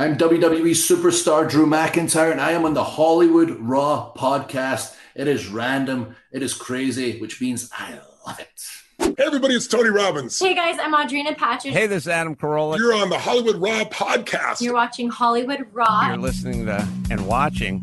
I'm WWE superstar Drew McIntyre, and I am on the Hollywood Raw podcast. It is random, it is crazy, which means I love it. Hey everybody, it's Tony Robbins. Hey guys, I'm Audrina Patridge. Hey, this is Adam Carolla. You're on the Hollywood Raw podcast. You're watching Hollywood Raw. You're listening to and watching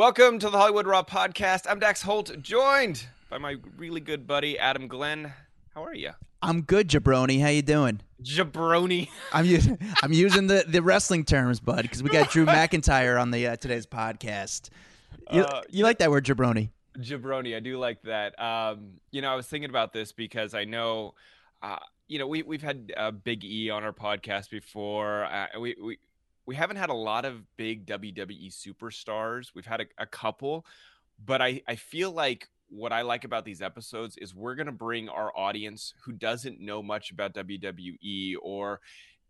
Welcome to the Hollywood Raw podcast. I'm Dax Holt, joined by my really good buddy Adam Glynn. How are you? I'm good, Jabroni. How you doing? Jabroni. I'm using I'm using the, the wrestling terms, bud, because we got Drew McIntyre on the uh, today's podcast. You, Uh, you like that word, Jabroni? Jabroni, I do like that. Um, you know, I was thinking about this because I know, uh, you know, we we've had uh, Big E on our podcast before. Uh, we we we haven't had a lot of big WWE superstars. We've had a, a couple, but I I feel like what I like about these episodes is we're gonna bring our audience who doesn't know much about WWE or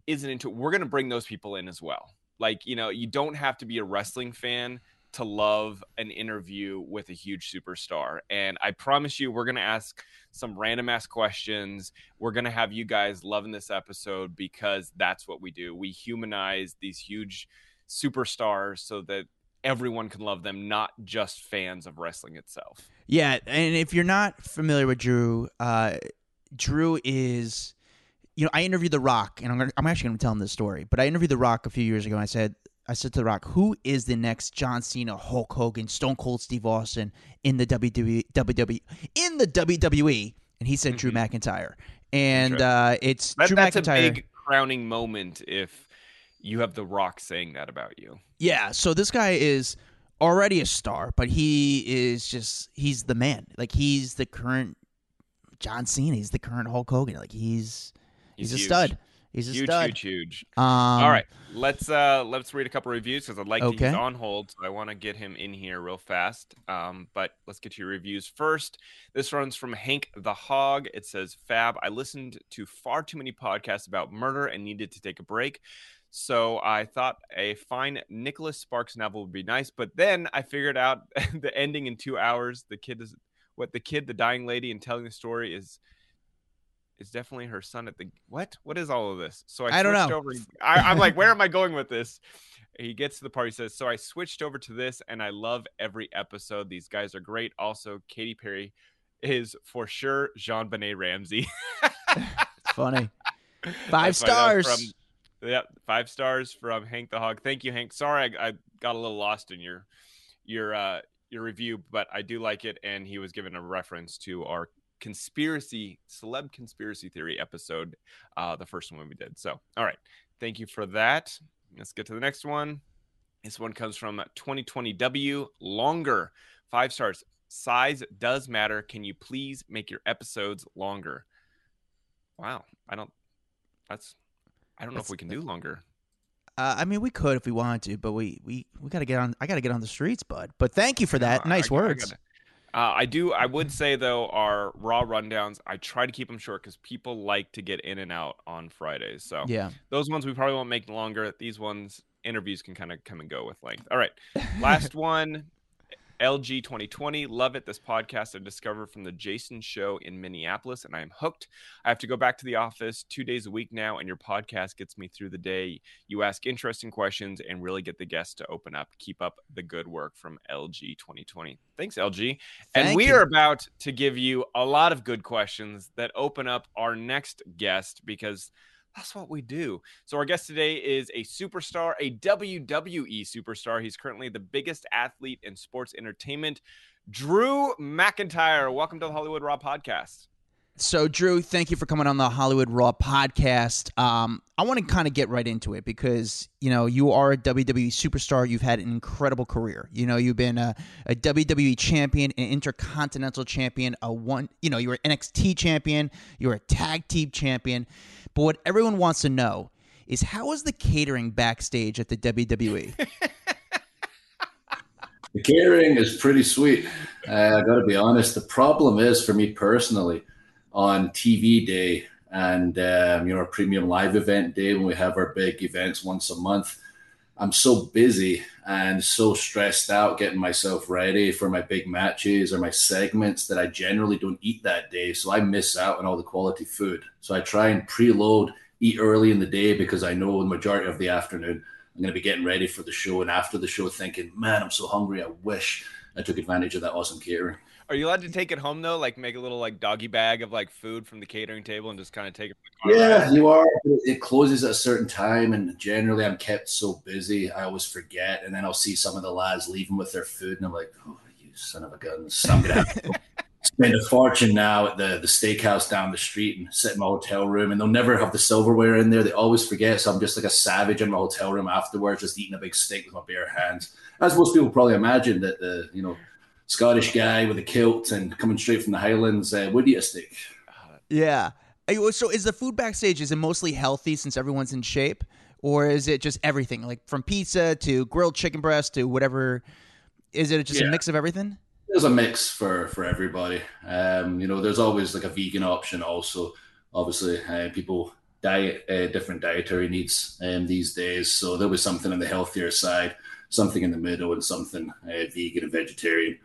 isn't into. We're gonna bring those people in as well. Like you know, you don't have to be a wrestling fan to love an interview with a huge superstar. And I promise you, we're going to ask some random ass questions. We're going to have you guys loving this episode because that's what we do. We humanize these huge superstars so that everyone can love them, not just fans of wrestling itself. Yeah, and if you're not familiar with Drew, uh, Drew is, you know, I interviewed The Rock, and I'm gonna, I'm actually going to tell him this story. But I interviewed The Rock a few years ago, and I said, I said to The Rock, who is the next John Cena, Hulk Hogan, Stone Cold Steve Austin in the WWE, WWE in the WWE? And he said Drew McIntyre, and Sure. uh, it's That, Drew that's McIntyre. a big crowning moment if you have The Rock saying that about you. Yeah, so this guy is already a star, but he is just he's the man. Like he's the current John Cena, he's the current Hulk Hogan. Like he's he's, a huge. stud. He's a Huge, stud. huge, huge. Um, All right, let's uh let's read a couple reviews because I'd like to. Okay. He's on hold, so I want to get him in here real fast. Um, but let's get to your reviews first. This runs from Hank the Hog. It says, "Fab, I listened to far too many podcasts about murder and needed to take a break." So I thought a fine Nicholas Sparks novel would be nice, but then I figured out the ending in two hours. The kid is what the kid, the dying lady, and telling the story is is definitely her son at the what? What is all of this? So I, I don't know. Over, I, I'm like, where am I going with this? He gets to the part. He says, "So I switched over to this, and I love every episode. These guys are great. Also, Katy Perry is for sure JonBenét Ramsey. Funny. Five That's funny. That was stars. From, yeah, five stars from Hank the Hog. Thank you, Hank. Sorry, I, I got a little lost in your your uh your review, but I do like it. And he was given a reference to our conspiracy celeb conspiracy theory episode, uh, the first one we did. So, all right, thank you for that. Let's get to the next one. This one comes from 2020W longer five stars. Size does matter. Can you please make your episodes longer? Wow, I don't. That's. I don't know if we can do longer. Uh, I mean, we could if we wanted to, but we we we got to get on. I got to get on the streets, bud. But thank you for that. Nice I- I words. gotta- uh, I do. I would say though, our raw rundowns. I try to keep them short because people like to get in and out on Fridays. So yeah. those ones we probably won't make longer. These ones interviews can kind of come and go with length. All right, last one. LG 2020. Love it. This podcast I discovered from the Jason Show in Minneapolis, and I am hooked. I have to go back to the office two days a week now, and your podcast gets me through the day. You ask interesting questions and really get the guests to open up. Keep up the good work from LG 2020. Thanks, LG. and we you. are about to give you a lot of good questions that open up our next guest because that's what we do. So our guest today is a superstar, a WWE superstar. He's currently the biggest athlete in sports entertainment. Drew McIntyre, welcome to the Hollywood Raw podcast. So, Drew, thank you for coming on the Hollywood Raw podcast. Um, I want to kind of get right into it because you know you are a WWE superstar. You've had an incredible career. You know you've been a, a WWE champion, an Intercontinental champion, a one. You know you were NXT champion. You were a tag team champion. But what everyone wants to know is how is the catering backstage at the WWE? the catering is pretty sweet. Uh, I got to be honest. The problem is for me personally on TV day and um, you know our premium live event day when we have our big events once a month. I'm so busy and so stressed out getting myself ready for my big matches or my segments that I generally don't eat that day. So I miss out on all the quality food. So I try and preload, eat early in the day because I know the majority of the afternoon I'm going to be getting ready for the show. And after the show, thinking, man, I'm so hungry. I wish I took advantage of that awesome catering. Are you allowed to take it home though? Like make a little like doggy bag of like food from the catering table and just kind of take it. Yeah, you are. It closes at a certain time, and generally I'm kept so busy I always forget, and then I'll see some of the lads leaving with their food, and I'm like, oh, you son of a gun! I'm gonna spend a fortune now at the the steakhouse down the street and sit in my hotel room, and they'll never have the silverware in there. They always forget, so I'm just like a savage in my hotel room afterwards, just eating a big steak with my bare hands. As most people probably imagine that the you know Scottish guy with a kilt and coming straight from the Highlands uh, would eat a steak. Yeah. So is the food backstage is it mostly healthy since everyone's in shape, or is it just everything like from pizza to grilled chicken breast to whatever? Is it just yeah. a mix of everything? There's a mix for for everybody. Um, you know, there's always like a vegan option also. Obviously, uh, people diet uh, different dietary needs um, these days, so there was something on the healthier side, something in the middle, and something uh, vegan and vegetarian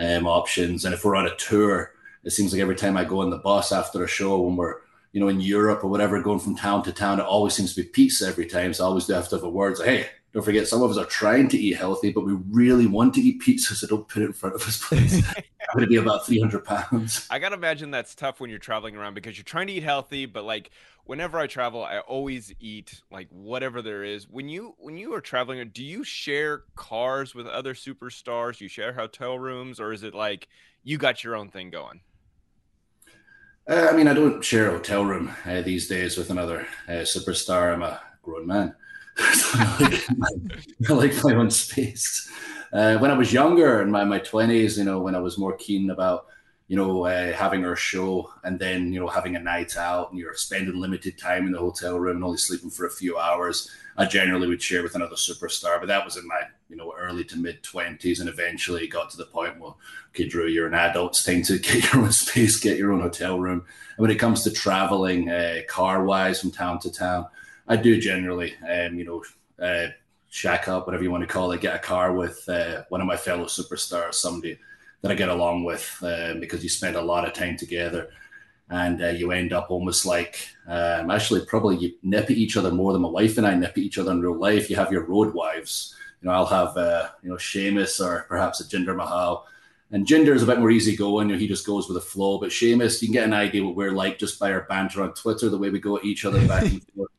um, options. And if we're on a tour, it seems like every time I go on the bus after a show when we're you know in Europe or whatever, going from town to town, it always seems to be pizza every time. So I always do have to have a word. Hey, don't forget, some of us are trying to eat healthy, but we really want to eat pizza, so don't put it in front of us, please. I'm going to be about 300 pounds. I got to imagine that's tough when you're traveling around because you're trying to eat healthy, but like whenever I travel, I always eat like whatever there is. When you when you are traveling, do you share cars with other superstars? You share hotel rooms, or is it like you got your own thing going? Uh, I mean, I don't share a hotel room uh, these days with another uh, superstar. I'm a grown man. I, like my, I, like my, own space. Uh, when I was younger, in my, my 20s, you know, when I was more keen about you know, uh, having our show and then, you know, having a night out and you're spending limited time in the hotel room and only sleeping for a few hours, I generally would share with another superstar. But that was in my, you know, early to mid 20s. And eventually got to the point where, okay, Drew, you're an adult. It's time to get your own space, get your own hotel room. And when it comes to traveling uh, car wise from town to town, I do generally, um, you know, uh, shack up, whatever you want to call it, get a car with uh, one of my fellow superstars, somebody that I get along with um, because you spend a lot of time together and uh, you end up almost like um, actually probably you nip at each other more than my wife and I nip at each other in real life. You have your road wives. You know, I'll have uh, you know Sheamus or perhaps a Jinder Mahal. And Jinder is a bit more easygoing. You know, he just goes with the flow. But Sheamus, you can get an idea what we're like just by our banter on Twitter, the way we go at each other back and forth.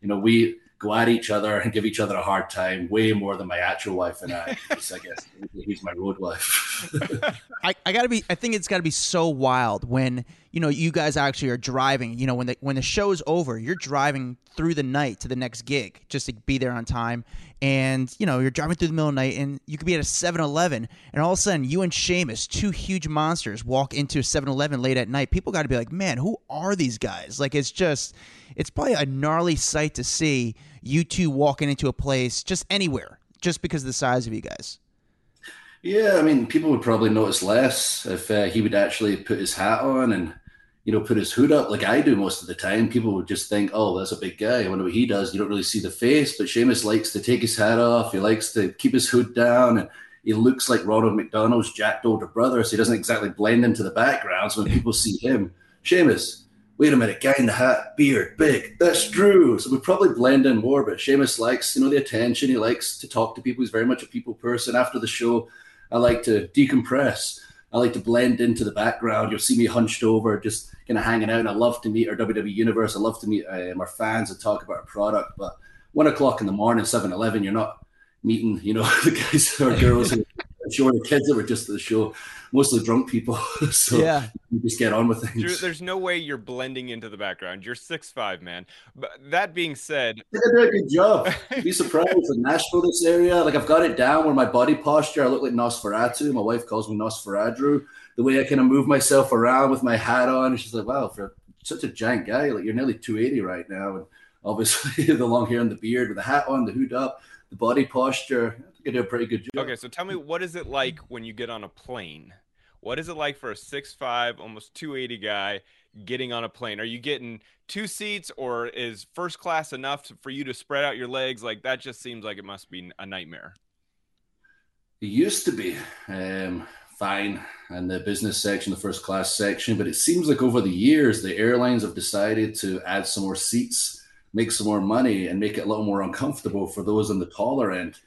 You know, we go at each other and give each other a hard time way more than my actual wife and I. I guess he's my road wife. I, I gotta be. I think it's gotta be so wild when you know you guys actually are driving. You know when the when the show's over, you're driving through the night to the next gig just to be there on time. And you know you're driving through the middle of the night, and you could be at a 7-Eleven, and all of a sudden you and Sheamus, two huge monsters, walk into a 7-Eleven late at night. People got to be like, man, who are these guys? Like it's just, it's probably a gnarly sight to see you two walking into a place just anywhere, just because of the size of you guys. Yeah, I mean, people would probably notice less if uh, he would actually put his hat on and you know put his hood up like I do most of the time. People would just think, "Oh, that's a big guy. I wonder what he does." You don't really see the face, but Sheamus likes to take his hat off. He likes to keep his hood down, and he looks like Ronald McDonald's jacked older brother, so he doesn't exactly blend into the background. So when people see him, Sheamus, wait a minute, guy in the hat, beard, big, that's Drew. So we probably blend in more, but Sheamus likes, you know, the attention. He likes to talk to people. He's very much a people person. After the show, I like to decompress. I like to blend into the background. You'll see me hunched over, just kind of hanging out. And I love to meet our WWE universe. I love to meet um, our fans and talk about our product. But one o'clock in the morning, 7 Eleven, you're not meeting, you know, the guys or girls sure the kids that were just at the show, mostly drunk people. so Yeah. you just get on with things. Drew, there's no way you're blending into the background. You're six five, man. But that being said, I think I do a good job. Be surprised in Nashville, this area. Like I've got it down where my body posture, I look like Nosferatu. My wife calls me Nosferatu. The way I kind of move myself around with my hat on, she's like, "Wow, for such a giant guy, like you're nearly 280 right now." And obviously, the long hair and the beard, with the hat on, the hood up, the body posture. A pretty good job. okay, so tell me what is it like when you get on a plane? What is it like for a six five, almost 280 guy getting on a plane? Are you getting two seats or is first class enough to, for you to spread out your legs? Like that just seems like it must be a nightmare. It used to be um, fine in the business section, the first class section, but it seems like over the years, the airlines have decided to add some more seats, make some more money, and make it a little more uncomfortable for those on the taller end.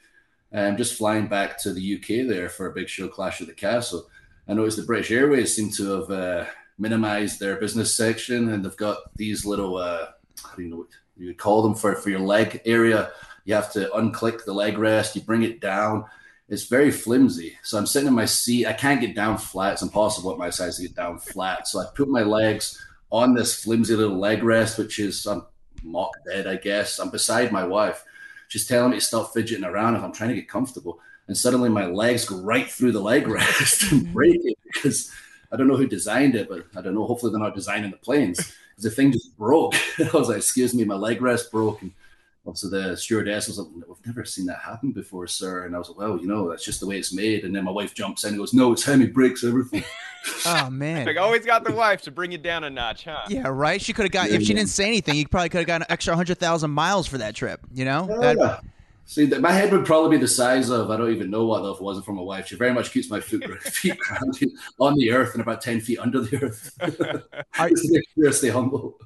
Um, just flying back to the UK there for a big show, Clash of the Castle, I noticed the British Airways seem to have uh, minimized their business section, and they've got these little, uh, how do you know what you call them for for your leg area. You have to unclick the leg rest, you bring it down. It's very flimsy. So I'm sitting in my seat. I can't get down flat. It's impossible at my size to get down flat. So I put my legs on this flimsy little leg rest, which is I'm mock dead, I guess. I'm beside my wife. She's telling me to stop fidgeting around if I'm trying to get comfortable. And suddenly my legs go right through the leg rest and mm-hmm. break it because I don't know who designed it, but I don't know. Hopefully they're not designing the planes because the thing just broke. I was like, excuse me, my leg rest broke. And obviously the stewardess was like, we've never seen that happen before, sir. And I was like, well, you know, that's just the way it's made. And then my wife jumps in and goes, no, it's Hemi breaks everything. Oh man. Like always got the wife to bring you down a notch, huh? Yeah, right. She could have got if she didn't say anything. You probably could have got an extra hundred thousand miles for that trip. You know, That- Yeah. See, my head would probably be the size of I don't even know what though if it wasn't for my wife. She very much keeps my foot, feet grounded on the earth and about ten feet under the earth. Make sure I stay humble.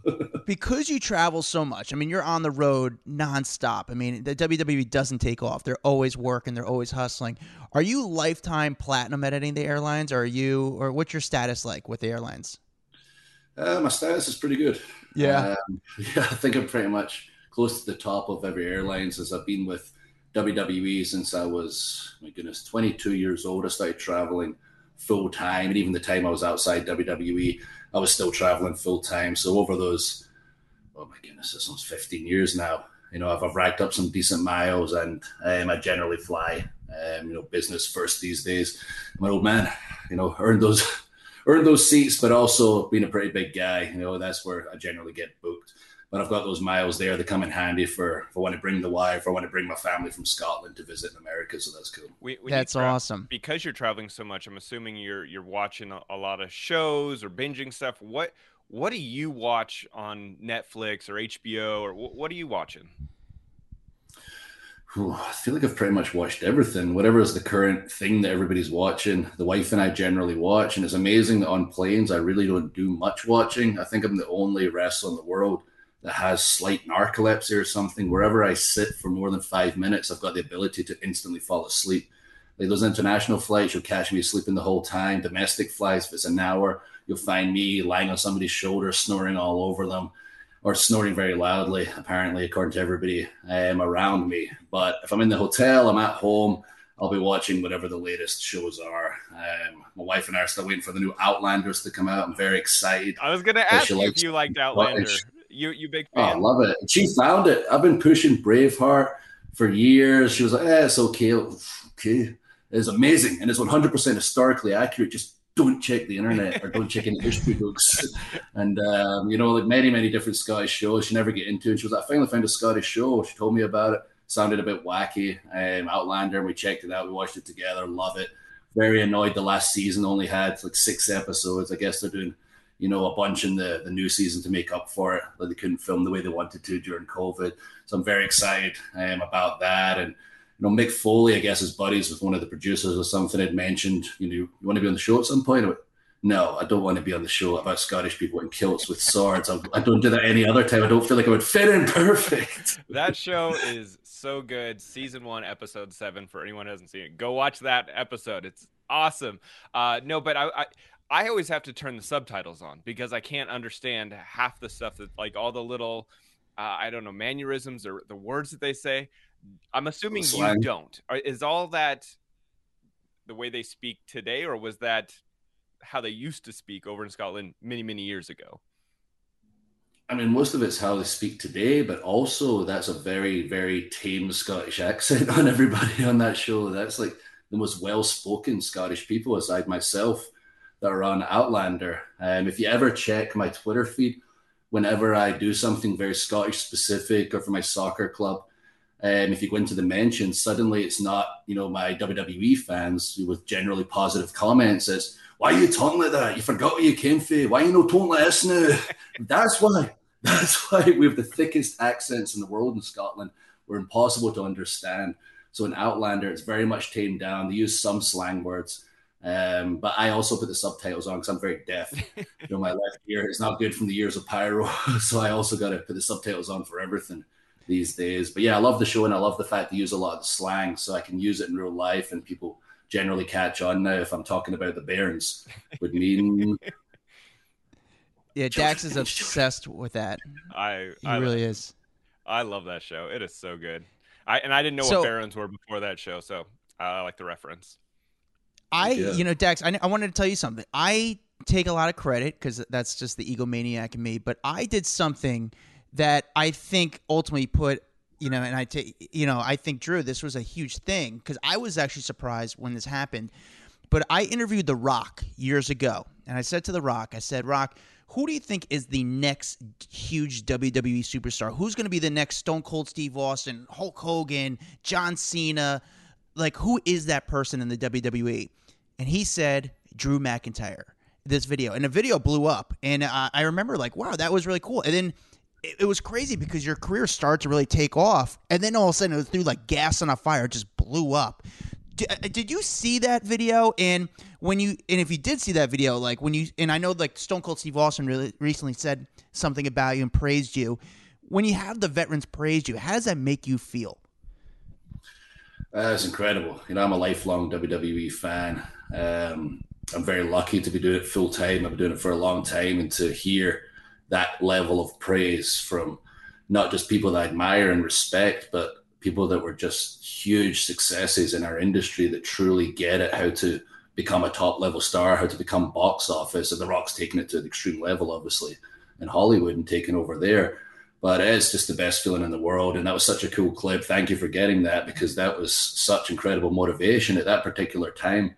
because you travel so much. I mean, you're on the road nonstop. I mean, the WWE doesn't take off. They're always working. They're always hustling. Are you lifetime platinum at any of the airlines? Or are you, or what's your status like with the airlines? Uh, my status is pretty good. Yeah. Um, yeah, I think I'm pretty much close to the top of every airlines as I've been with WWE since I was, my goodness, 22 years old. I started traveling full time. And even the time I was outside WWE, I was still traveling full time. So over those, oh my goodness, this one's 15 years now. You know, I've, I've racked up some decent miles and um, I generally fly, um, you know, business first these days. An old man, you know, earned those earned those seats, but also being a pretty big guy, you know, that's where I generally get booked. But I've got those miles there that come in handy for for when I bring the wife or when I want to bring my family from scotland to visit in America. So that's cool. We, when you That's tra- awesome. Because you're traveling so much, I'm assuming you're you're watching a, a lot of shows or binging stuff. What what do you watch on Netflix or HBO or wh- what are you watching? Whew, I feel like I've pretty much watched everything. Whatever is the current thing that everybody's watching, the wife and I generally watch. And it's amazing that on planes, I really don't do much watching. I think I'm the only wrestler in the world that has slight narcolepsy or something. Wherever I sit for more than five minutes, I've got the ability to instantly fall asleep. Like those international flights, you'll catch me sleeping the whole time. Domestic flights, if it's an hour, you'll find me lying on somebody's shoulder, snoring all over them or snoring very loudly, apparently, according to everybody um, around me. But if I'm in the hotel, I'm at home, I'll be watching whatever the latest shows are. Um, my wife and I are still waiting for the new Outlanders to come out. I'm very excited. I was gonna ask you if you liked Outlander. You you big Oh, I fan? love it. She found it. I've been pushing Braveheart for years. She was like, eh, it's okay. Okay. It's amazing. And it's 100% historically accurate. Just don't check the internet or don't check any history books. And, um, you know, like many, many different Scottish shows she never get into. And she was like, I finally found a Scottish show. She told me about it. Sounded a bit wacky. Um, Outlander. And we checked it out. We watched it together. Love it. Very annoyed the last season only had like six episodes. I guess they're doing you know, a bunch in the, the new season to make up for it. That they couldn't film the way they wanted to during COVID. So I'm very excited um, about that. And, you know, Mick Foley, I guess, is buddies with one of the producers or something had mentioned, you know, you want to be on the show at some point? Went, no, I don't want to be on the show about Scottish people in kilts with swords. I, I don't do that any other time. I don't feel like I would fit in perfect. That show is so good. Season one, episode seven. For anyone who hasn't seen it, go watch that episode. It's awesome. Uh, no, but I, I I always have to turn the subtitles on because I can't understand half the stuff that like all the little uh, I don't know mannerisms or the words that they say. I'm assuming you don't. Is all that the way they speak today, or was that how they used to speak over in Scotland many many years ago? I mean, most of it's how they speak today, but also that's a very, very tame Scottish accent on everybody on that show. That's like the most well-spoken Scottish people, aside myself, that are on Outlander. Um, if you ever check my Twitter feed, whenever I do something very Scottish specific or for my soccer club, um, if you go into the mentions, suddenly it's not, you know, my WWE fans with generally positive comments. It's why are you talking like that? You forgot where you came from. Why you no talking like this now? That's why. That's why we have the thickest accents in the world in Scotland. We're impossible to understand. So in Outlander, it's very much tamed down. They use some slang words. Um, but I also put the subtitles on because I'm very deaf. you know, my left ear is not good from the years of pyro. so I also got to put the subtitles on for everything these days. But yeah, I love the show and I love the fact they use a lot of the slang so I can use it in real life and people generally catch on now if I'm talking about the Bairns would mean Yeah, Dax is obsessed with that. I He I, really is. I love that show. It is so good. I and I didn't know So- what Bairns were before that show, so I like the reference. I, Yeah. you know, Dax, I, I wanted to tell you something. I take a lot of credit because that's just the egomaniac in me. But I did something that I think ultimately put, you know, and I take, you know, I think Drew, this was a huge thing because I was actually surprised when this happened. But I interviewed The Rock years ago, and I said to The Rock, I said, Rock, who do you think is the next huge WWE superstar? Who's going to be the next Stone Cold Steve Austin, Hulk Hogan, John Cena? Like, who is that person in the WWE? And he said, Drew McIntyre. This video, and the video blew up, and uh, I remember like, wow, that was really cool. And then it, it was crazy because your career started to really take off, and then all of a sudden it was through like gas on a fire, just blew up. Did, uh, did you see that video? And when you and if you did see that video, like when you and I know like Stone Cold Steve Austin really recently said something about you and praised you. When you have the veterans praise you, how does that make you feel? That's incredible. You know, I'm a lifelong WWE fan. Um, I'm very lucky to be doing it full time. I've been doing it for a long time, and to hear that level of praise from not just people that I admire and respect, but people that were just huge successes in our industry that truly get it how to become a top level star, how to become box office. And The Rock's taking it to an extreme level, obviously, in Hollywood and taking over there. But it's just the best feeling in the world. And that was such a cool clip. Thank you for getting that because that was such incredible motivation at that particular time.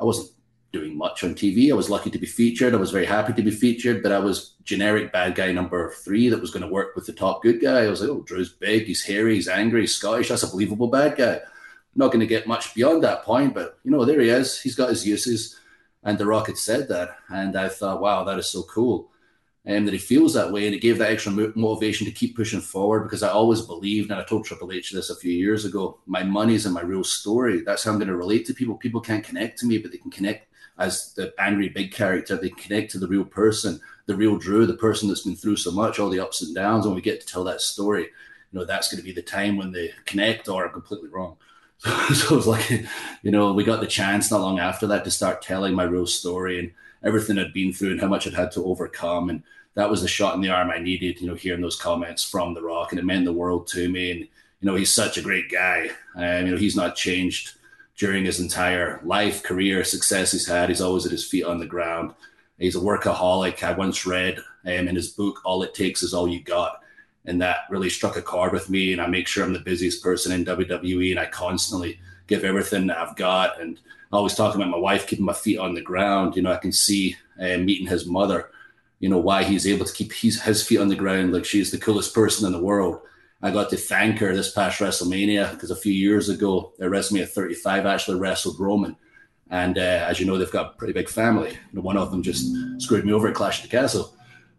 I wasn't doing much on TV. I was lucky to be featured. I was very happy to be featured, but I was generic bad guy number three that was going to work with the top good guy. I was like, oh, Drew's big, he's hairy, he's angry, he's Scottish. That's a believable bad guy. not going to get much beyond that point, but you know, there he is. He's got his uses. And The Rock had said that. And I thought, wow, that is so cool. And that he feels that way. And it gave that extra mo- motivation to keep pushing forward because I always believed, and I told Triple H this a few years ago, my money's in my real story. That's how I'm going to relate to people. People can't connect to me, but they can connect as the angry big character. They connect to the real person, the real Drew, the person that's been through so much, all the ups and downs. When we get to tell that story, you know, that's going to be the time when they connect or are completely wrong. so it was like, you know, we got the chance not long after that to start telling my real story and everything I'd been through and how much I'd had to overcome. And that was the shot in the arm I needed, you know, hearing those comments from The Rock. And it meant the world to me. And, you know, he's such a great guy. Um, you know, he's not changed during his entire life, career, success he's had. He's always at his feet on the ground. He's a workaholic. I once read um, in his book, All It Takes Is All You Got. And that really struck a chord with me. And I make sure I'm the busiest person in WWE and I constantly give everything that I've got. And I always talk about my wife keeping my feet on the ground. You know, I can see uh, meeting his mother, you know, why he's able to keep his, his feet on the ground like she's the coolest person in the world. I got to thank her this past WrestleMania because a few years ago at WrestleMania 35 actually wrestled Roman. And uh, as you know, they've got a pretty big family. You know, one of them just screwed me over at Clash of the Castle.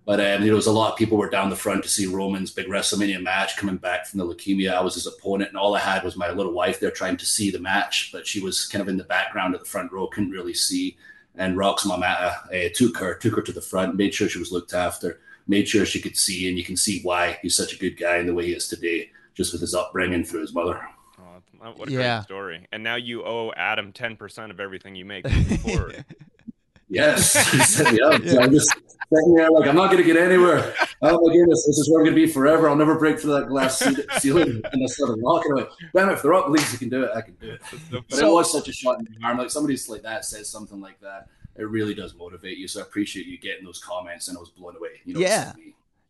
But um, you know, there was a lot of people were down the front to see Roman's big WrestleMania match coming back from the leukemia. I was his opponent, and all I had was my little wife there trying to see the match, but she was kind of in the background at the front row, couldn't really see. And Rock's mama uh, took her, took her to the front, made sure she was looked after, made sure she could see, and you can see why he's such a good guy in the way he is today, just with his upbringing through his mother. Oh, Uh, What a Yeah. great story. And now you owe Adam 10% of everything you make moving forward. Yes, he set me up. So I'm just sitting there like I'm not going to get anywhere. Oh my goodness, this is where I'm going to be forever. I'll never break through that glass ceiling. And I started walking away. Damn, if the Rock believes he can do it, I can do it. But it was such a shot in the arm. Like somebody's like that says something like that, it really does motivate you. So I appreciate you getting those comments, and I was blown away. You know, Yeah.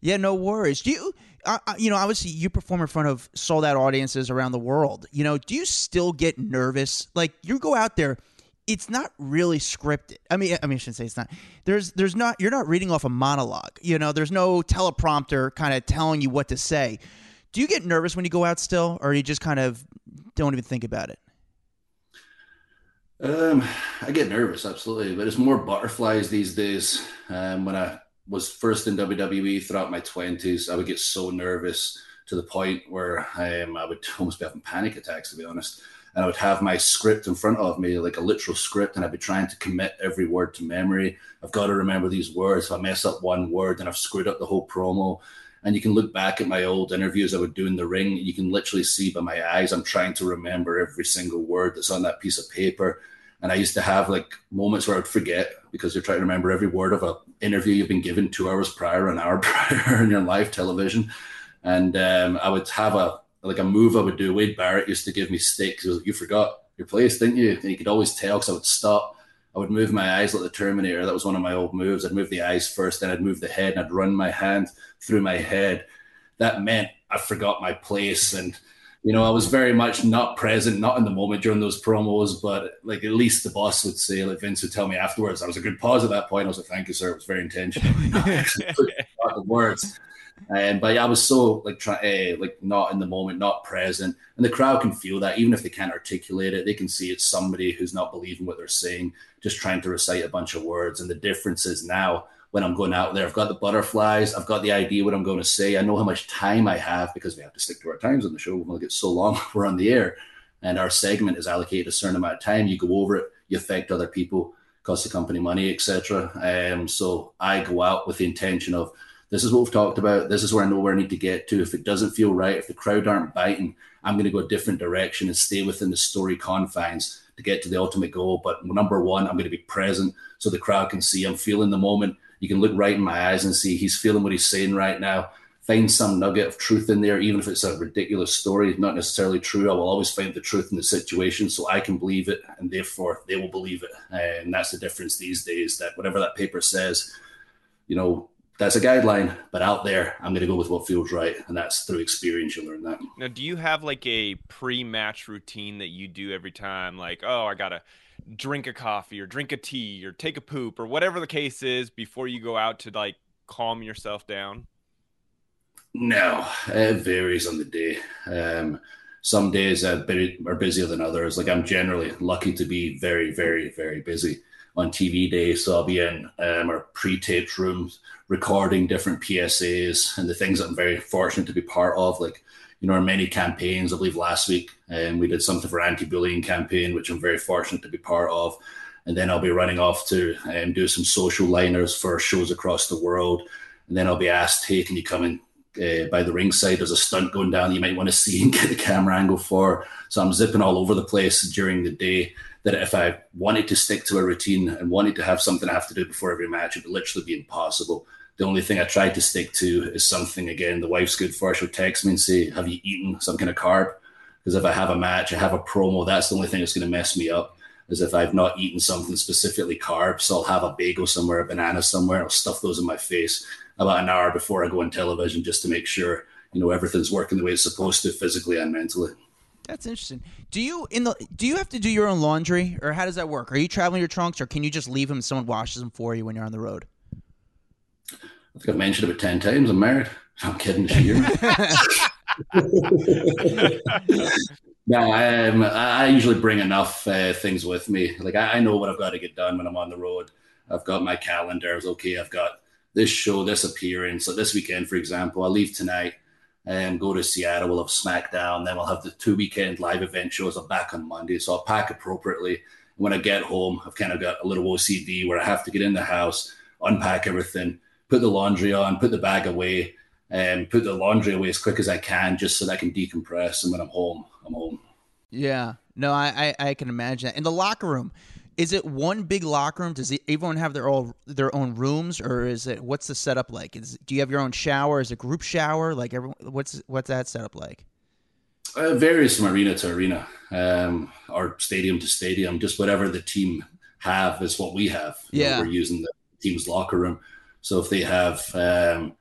Yeah, no worries. Do you, uh, you know, obviously you perform in front of sold out audiences around the world. You know, do you still get nervous? Like you go out there, it's not really scripted. I mean, I mean, I shouldn't say it's not. There's, there's not. You're not reading off a monologue. You know, there's no teleprompter kind of telling you what to say. Do you get nervous when you go out still, or you just kind of don't even think about it? Um, I get nervous, absolutely, but it's more butterflies these days. Um, when I was first in WWE throughout my twenties, I would get so nervous to the point where um, I would almost be having panic attacks, to be honest. And I would have my script in front of me, like a literal script, and I'd be trying to commit every word to memory. I've got to remember these words. If I mess up one word, then I've screwed up the whole promo. And you can look back at my old interviews I would do in the ring. You can literally see by my eyes, I'm trying to remember every single word that's on that piece of paper. And I used to have like moments where I would forget because you're trying to remember every word of an interview you've been given two hours prior, an hour prior in your live television. And um, I would have a like a move I would do. Wade Barrett used to give me sticks. He was like, "You forgot your place, didn't you?" And you could always tell because I would stop. I would move my eyes like the Terminator. That was one of my old moves. I'd move the eyes first, then I'd move the head, and I'd run my hand through my head. That meant I forgot my place, and you know I was very much not present, not in the moment during those promos. But like at least the boss would say, like Vince would tell me afterwards, I was a good pause at that point. I was like, "Thank you, sir. It was very intentional." The words. Um, but I was so like try, uh, like not in the moment, not present, and the crowd can feel that even if they can't articulate it, they can see it's somebody who's not believing what they're saying, just trying to recite a bunch of words. And the difference is now when I'm going out there, I've got the butterflies, I've got the idea what I'm going to say, I know how much time I have because we have to stick to our times on the show. We'll get so long we're on the air, and our segment is allocated a certain amount of time. You go over it, you affect other people, cost the company money, etc. Um, so I go out with the intention of this is what we've talked about. This is where I know where I need to get to. If it doesn't feel right, if the crowd aren't biting, I'm going to go a different direction and stay within the story confines to get to the ultimate goal. But number one, I'm going to be present so the crowd can see I'm feeling the moment. You can look right in my eyes and see he's feeling what he's saying right now. Find some nugget of truth in there, even if it's a ridiculous story, not necessarily true. I will always find the truth in the situation so I can believe it, and therefore they will believe it. And that's the difference these days that whatever that paper says, you know, that's a guideline, but out there, I'm going to go with what feels right, and that's through experience. You learn that. Now, do you have like a pre-match routine that you do every time? Like, oh, I gotta drink a coffee or drink a tea or take a poop or whatever the case is before you go out to like calm yourself down. No, it varies on the day. Um, some days are, are busier than others. Like I'm generally lucky to be very, very, very busy on TV day. So I'll be in um, our pre-taped rooms recording different PSAs and the things that I'm very fortunate to be part of. Like, you know, our many campaigns. I believe last week um, we did something for anti-bullying campaign, which I'm very fortunate to be part of. And then I'll be running off to um, do some social liners for shows across the world. And then I'll be asked, hey, can you come in uh, by the ringside. There's a stunt going down you might want to see and get the camera angle for. So I'm zipping all over the place during the day. That if I wanted to stick to a routine and wanted to have something I have to do before every match, it would literally be impossible. The only thing I try to stick to is something again. The wife's good for. She'll text me and say, "Have you eaten some kind of carb?" Because if I have a match, I have a promo. That's the only thing that's going to mess me up. Is if I've not eaten something specifically carb, so I'll have a bagel somewhere, a banana somewhere, I'll stuff those in my face about an hour before I go on television just to make sure you know everything's working the way it's supposed to, physically and mentally. That's interesting. Do you in the do you have to do your own laundry or how does that work? Are you traveling your trunks or can you just leave them and someone washes them for you when you're on the road? I think I've mentioned it about ten times. I'm married. I'm kidding. No, um, I I usually bring enough uh, things with me. Like I, I know what I've got to get done when I'm on the road. I've got my calendars. Okay, I've got this show, this appearance. So this weekend, for example, I leave tonight and go to Seattle. We'll have SmackDown. Then we'll have the two weekend live event shows. I'm back on Monday, so I'll pack appropriately. When I get home, I've kind of got a little OCD where I have to get in the house, unpack everything, put the laundry on, put the bag away, and put the laundry away as quick as I can, just so that I can decompress. And when I'm home, I'm home. Yeah. No, I, I, I can imagine that. In the locker room, is it one big locker room? Does everyone have their own their own rooms, or is it what's the setup like? Is do you have your own shower? Is it group shower? Like everyone, what's what's that setup like? Uh, varies from arena to arena, um, or stadium to stadium. Just whatever the team have is what we have. You know, Yeah. we're using the team's locker room. So if they have, um,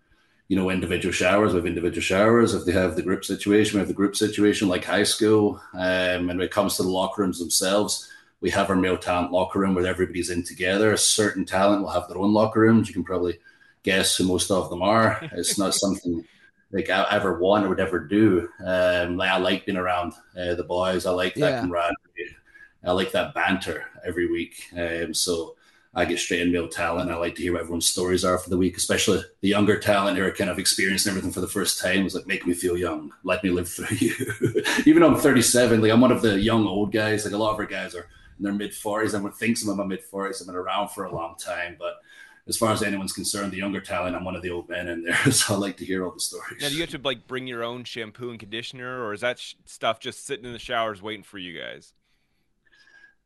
you know, individual showers, we have individual showers. If they have the group situation, we have the group situation like high school. Um, and when it comes to the locker rooms themselves, we have our male talent locker room where everybody's in together. A certain talent will have their own locker rooms. You can probably guess who most of them are. It's not something like I ever want or would ever do. Um, like I like being around uh, the boys. I like that Yeah. camaraderie. I like that banter every week. Um, so I get straight in male talent. I like to hear what everyone's stories are for the week, especially the younger talent who are kind of experiencing everything for the first time. It's like make me feel young, let me live through you. Even though I'm 37, like I'm one of the young old guys. Like a lot of our guys are in their mid 40s. Everyone thinks I'm in my mid 40s. I've been around for a long time, but as far as anyone's concerned, the younger talent, I'm one of the old men in there. So I like to hear all the stories. Now, do you have to like bring your own shampoo and conditioner, or is that sh- stuff just sitting in the showers waiting for you guys?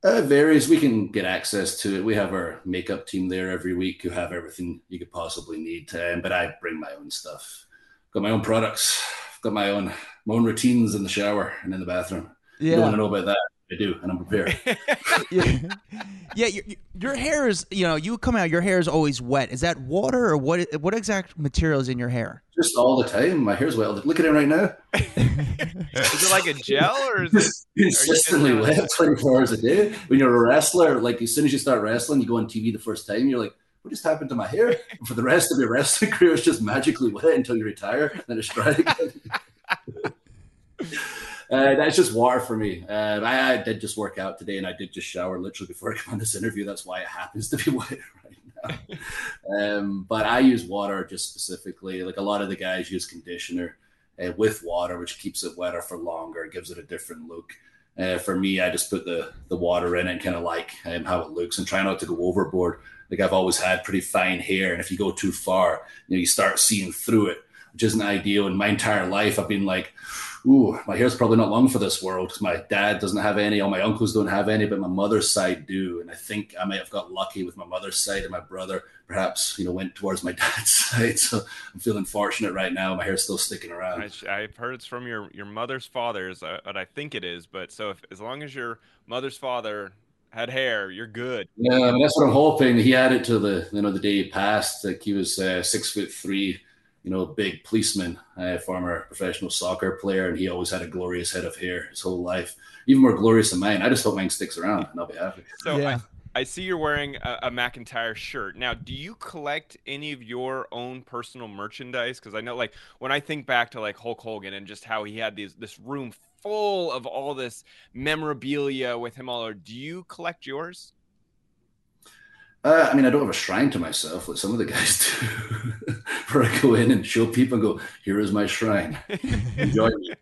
Uh, it varies. We can get access to it. We have our makeup team there every week who have everything you could possibly need. Um, but I bring my own stuff. Got my own products. Got my own my own routines in the shower and in the bathroom. You don't want to know about that. I do, and I'm prepared. yeah, yeah. Your, your hair is, you know, you come out. Your hair is always wet. Is that water or what? What exact material is in your hair? Just all the time. My hair's wet. Look at it right now. Is it like a gel, or is it? Consistently wet 24 hours a day. When you're a wrestler, like as soon as you start wrestling, you go on TV the first time, you're like, what just happened to my hair? And for the rest of your wrestling career, it's just magically wet until you retire, and then it's dry again. Uh, that's just water for me. Uh, I, I did just work out today, and I did just shower literally before I come on this interview. That's why it happens to be wet right now. um, but I use water just specifically. Like a lot of the guys use conditioner uh, with water, which keeps it wetter for longer, gives it a different look. Uh, for me, I just put the the water in and kind of like um, how it looks, and try not to go overboard. Like I've always had pretty fine hair, and if you go too far, you know, you start seeing through it, which isn't ideal. In my entire life, I've been like, ooh, my hair's probably not long for this world. My dad doesn't have any, all my uncles don't have any, but my mother's side do. And I think I might have got lucky with my mother's side, and my brother perhaps, you know, went towards my dad's side. So I'm feeling fortunate right now. My hair's still sticking around. I, I've heard it's from your your mother's father's, uh, what I think it is. But so if as long as your mother's father had hair, you're good. Yeah, I mean, that's what I'm hoping. He had it to the, you know, the day he passed. Like he was uh, six foot three, you know, big policeman, uh, former professional soccer player, and he always had a glorious head of hair his whole life, even more glorious than mine. I just hope mine sticks around, and I'll be happy. So Yeah. I, I see you're wearing a, a McIntyre shirt. Now, do you collect any of your own personal merchandise? Because I know, like, when I think back to like Hulk Hogan and just how he had these this room full of all this memorabilia with him all over, do you collect yours? Uh, I mean, I don't have a shrine to myself like some of the guys do, where I go in and show people and go, "Here is my shrine, enjoy me."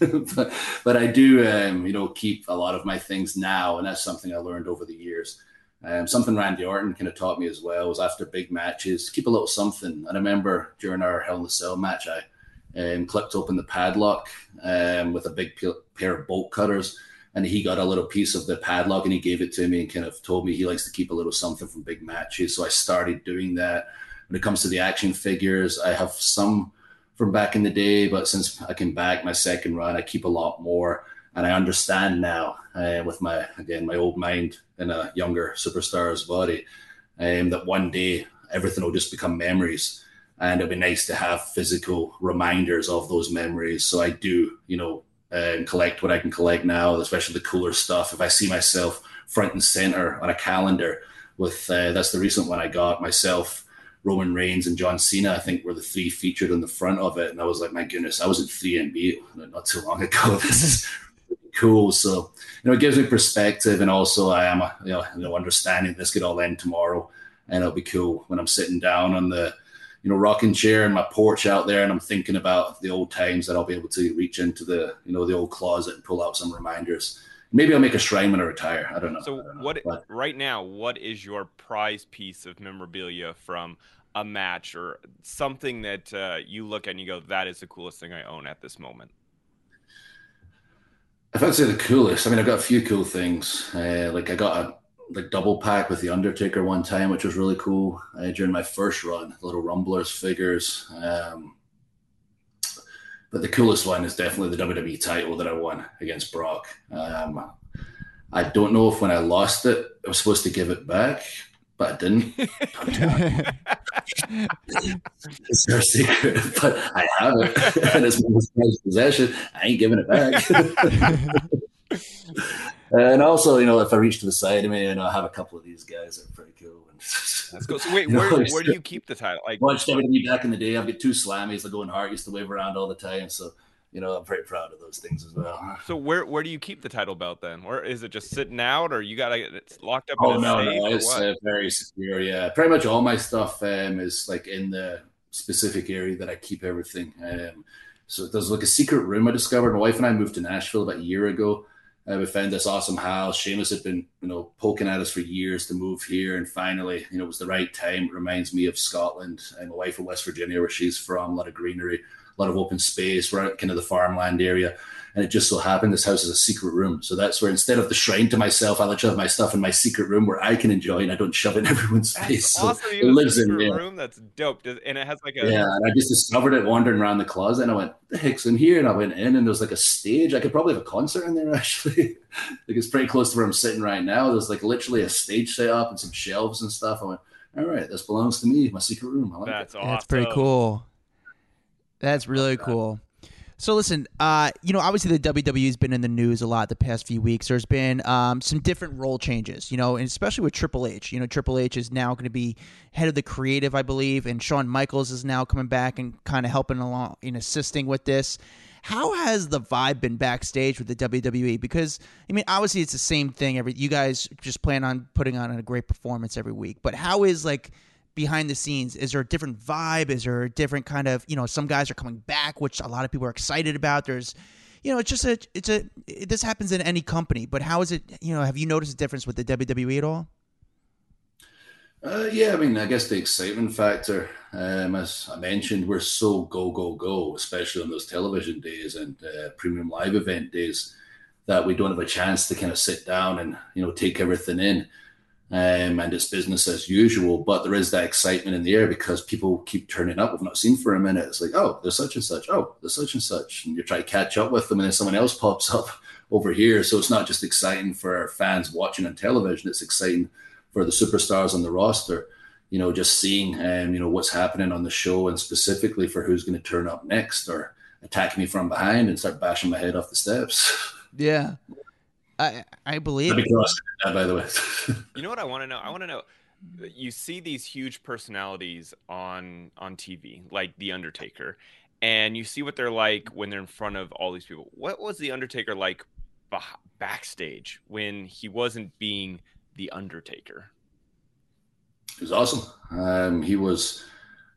but, but I do, um, you know, keep a lot of my things now, and that's something I learned over the years. Um, something Randy Orton kind of taught me as well was after big matches, keep a little something. And I remember during our Hell in the Cell match, I um, clipped open the padlock um, with a big pair of bolt cutters and he got a little piece of the padlock and he gave it to me and kind of told me he likes to keep a little something from big matches. So I started doing that. When it comes to the action figures, I have some from back in the day, but since I came back my second run, I keep a lot more. And I understand now uh, with my, again, my old mind in a younger superstar's body, um, that one day everything will just become memories. And it'd be nice to have physical reminders of those memories. So I do, you know, and collect what I can collect now, especially the cooler stuff. If I see myself front and center on a calendar with uh, that's the recent one I got myself, Roman Reigns and John Cena, I think were the three featured on the front of it, and I was like, my goodness, I was at three NB not too long ago. This is cool. So you know, it gives me perspective, and also I am, you know, understanding this could all end tomorrow, and it'll be cool when I'm sitting down on the you know, rocking chair in my porch out there, and I'm thinking about the old times that I'll be able to reach into the, you know, the old closet and pull out some reminders. Maybe I'll make a shrine when I retire. I don't know. So don't know. what But, right now? What is your prize piece of memorabilia from a match or something that uh, you look at and you go, "That is the coolest thing I own at this moment." If I'd say the coolest, I mean, I've got a few cool things. Uh, like I got a like double pack with the Undertaker one time, which was really cool uh, during my first run. Little Rumblers figures. Um, but the coolest one is definitely the WWE title that I won against Brock. Um, I don't know if when I lost it, I was supposed to give it back, but I didn't. it's no secret, but I have it, and it's my possession. I ain't giving it back. and also, you know, if I reach to the side of me, you know, I have a couple of these guys that are pretty cool. Let's go. So wait, where, where do you keep the title? Like, watched WWE back in the day. I've got two slammies that Owen Hart used to wave around all the time. So you know, I'm pretty proud of those things as well. So where where do you keep the title belt then, or is it just sitting out, or you got to it's locked up? Oh no, no, it's uh, very secure. Yeah, pretty much all my stuff um, is like in the specific area that I keep everything. Um, so there's like a secret room I discovered. My wife and I moved to Nashville about a year ago. Uh, we found this awesome house. Sheamus had been, you know, poking at us for years to move here, and finally, you know, it was the right time. It reminds me of Scotland and my wife from West Virginia, where she's from. A lot of greenery, a lot of open space. We're out kind of the farmland area. And it just so happened this house is a secret room. So that's where instead of the shrine to myself, I let have my stuff in my secret room where I can enjoy and I don't shove it in everyone's that's face. Awesome. So it lives in there. room. That's dope. And it has like a Yeah, and I just discovered it wandering around the closet and I went, the heck's in here? And I went in and there's like a stage. I could probably have a concert in there actually. like it's pretty close to where I'm sitting right now. There's like literally a stage set up and some shelves and stuff. I went, all right, this belongs to me, my secret room. I like That's it. awesome. That's pretty cool. That's really cool. So listen, uh, you know, obviously the WWE's been in the news a lot the past few weeks. There's been um, some different role changes, you know, and especially with Triple H. You know, Triple H is now going to be head of the creative, I believe, and Shawn Michaels is now coming back and kind of helping along in assisting with this. How has the vibe been backstage with the WWE? Because I mean, obviously it's the same thing. Every you guys just plan on putting on a great performance every week, but how is like behind the scenes? Is there a different vibe? Is there a different kind of, you know, some guys are coming back, which a lot of people are excited about. There's, you know, it's just a, it's a, it, this happens in any company, but how is it, you know, have you noticed a difference with the WWE at all? Uh, yeah, I mean, I guess the excitement factor, um, as I mentioned, we're so go, go, go, especially on those television days and uh, premium live event days, that we don't have a chance to kind of sit down and, you know, take everything in um, and it's business as usual. But there is that excitement in the air because people keep turning up. We've not seen for a minute. It's like, oh, there's such and such. Oh, there's such and such, and you try to catch up with them, and then someone else pops up over here. So it's not just exciting for fans watching on television. It's exciting for the superstars on the roster. You know, just seeing um, you know what's happening on the show, and specifically for who's going to turn up next or attack me from behind and start bashing my head off the steps. Yeah. I I believe. That, by the way. you know what I want to know? I want to know. You see these huge personalities on on TV, like the Undertaker, and you see what they're like when they're in front of all these people. What was the Undertaker like backstage when he wasn't being the Undertaker? It was awesome. Um, he was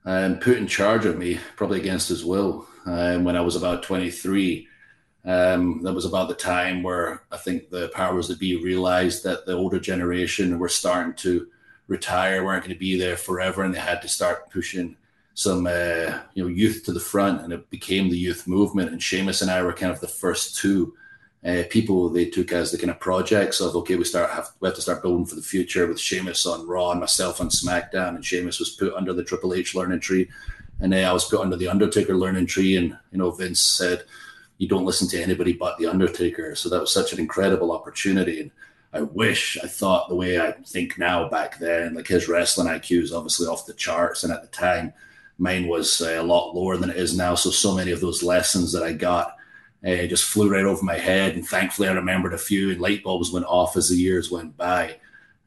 um, put in charge of me, probably against his will, um, when I was about 23. Um, that was about the time where I think the powers that be realized that the older generation were starting to retire, weren't going to be there forever, and they had to start pushing some uh, you know youth to the front, and it became the youth movement. And Sheamus and I were kind of the first two uh, people they took as the kind of projects of okay, we start have we have to start building for the future with Sheamus on Raw and myself on SmackDown, and Sheamus was put under the Triple H learning tree, and uh, I was put under the Undertaker learning tree, and you know Vince said you don't listen to anybody but the Undertaker. So that was such an incredible opportunity. And I wish I thought the way I think now back then, like his wrestling IQ is obviously off the charts. And at the time, mine was uh, a lot lower than it is now. So, so many of those lessons that I got uh, just flew right over my head. And thankfully, I remembered a few, and light bulbs went off as the years went by.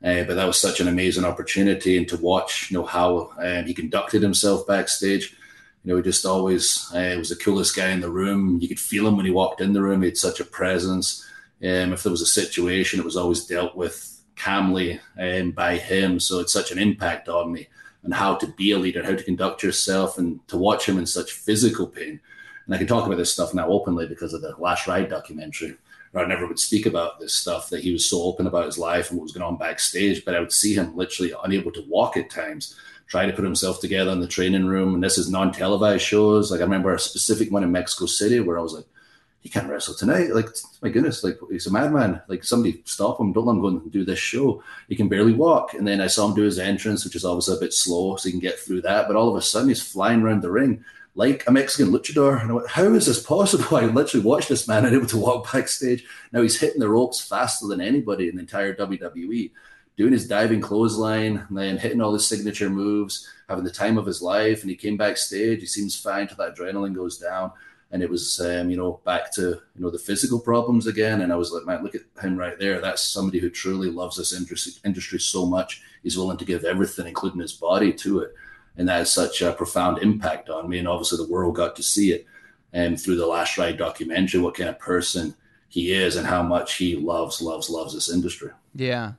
Uh, but that was such an amazing opportunity, and to watch, you know, how um, he conducted himself backstage you know, he just always uh, was the coolest guy in the room. You could feel him when he walked in the room. He had such a presence. Um, if there was a situation, it was always dealt with calmly um, by him. So it's such an impact on me and how to be a leader, how to conduct yourself, and to watch him in such physical pain. And I can talk about this stuff now openly because of the Last Ride documentary. I never would speak about this stuff that he was so open about his life and what was going on backstage, but I would see him literally unable to walk at times try to put himself together in the training room. And this is non televised shows. Like I remember a specific one in Mexico City where I was like, he can't wrestle tonight. Like, my goodness, like he's a madman. Like somebody stop him. Don't let him go and do this show. He can barely walk. And then I saw him do his entrance, which is obviously a bit slow, so he can get through that. But all of a sudden, he's flying around the ring like a Mexican luchador. And I went, how is this possible? I literally watched this man unable to walk backstage. Now he's hitting the ropes faster than anybody in the entire WWE, doing his diving clothesline, and then hitting all his signature moves, having the time of his life. And he came backstage. He seems fine until that adrenaline goes down. And it was um, you know back to you know the physical problems again. And i was like man look at him right there. That's somebody who truly loves this industry, industry so much. He's willing to give everything including his body to it. And that has such a profound impact on me. And obviously the world got to see it and um, through the last ride documentary what kind of person he is and how much he loves loves loves this industry. Yeah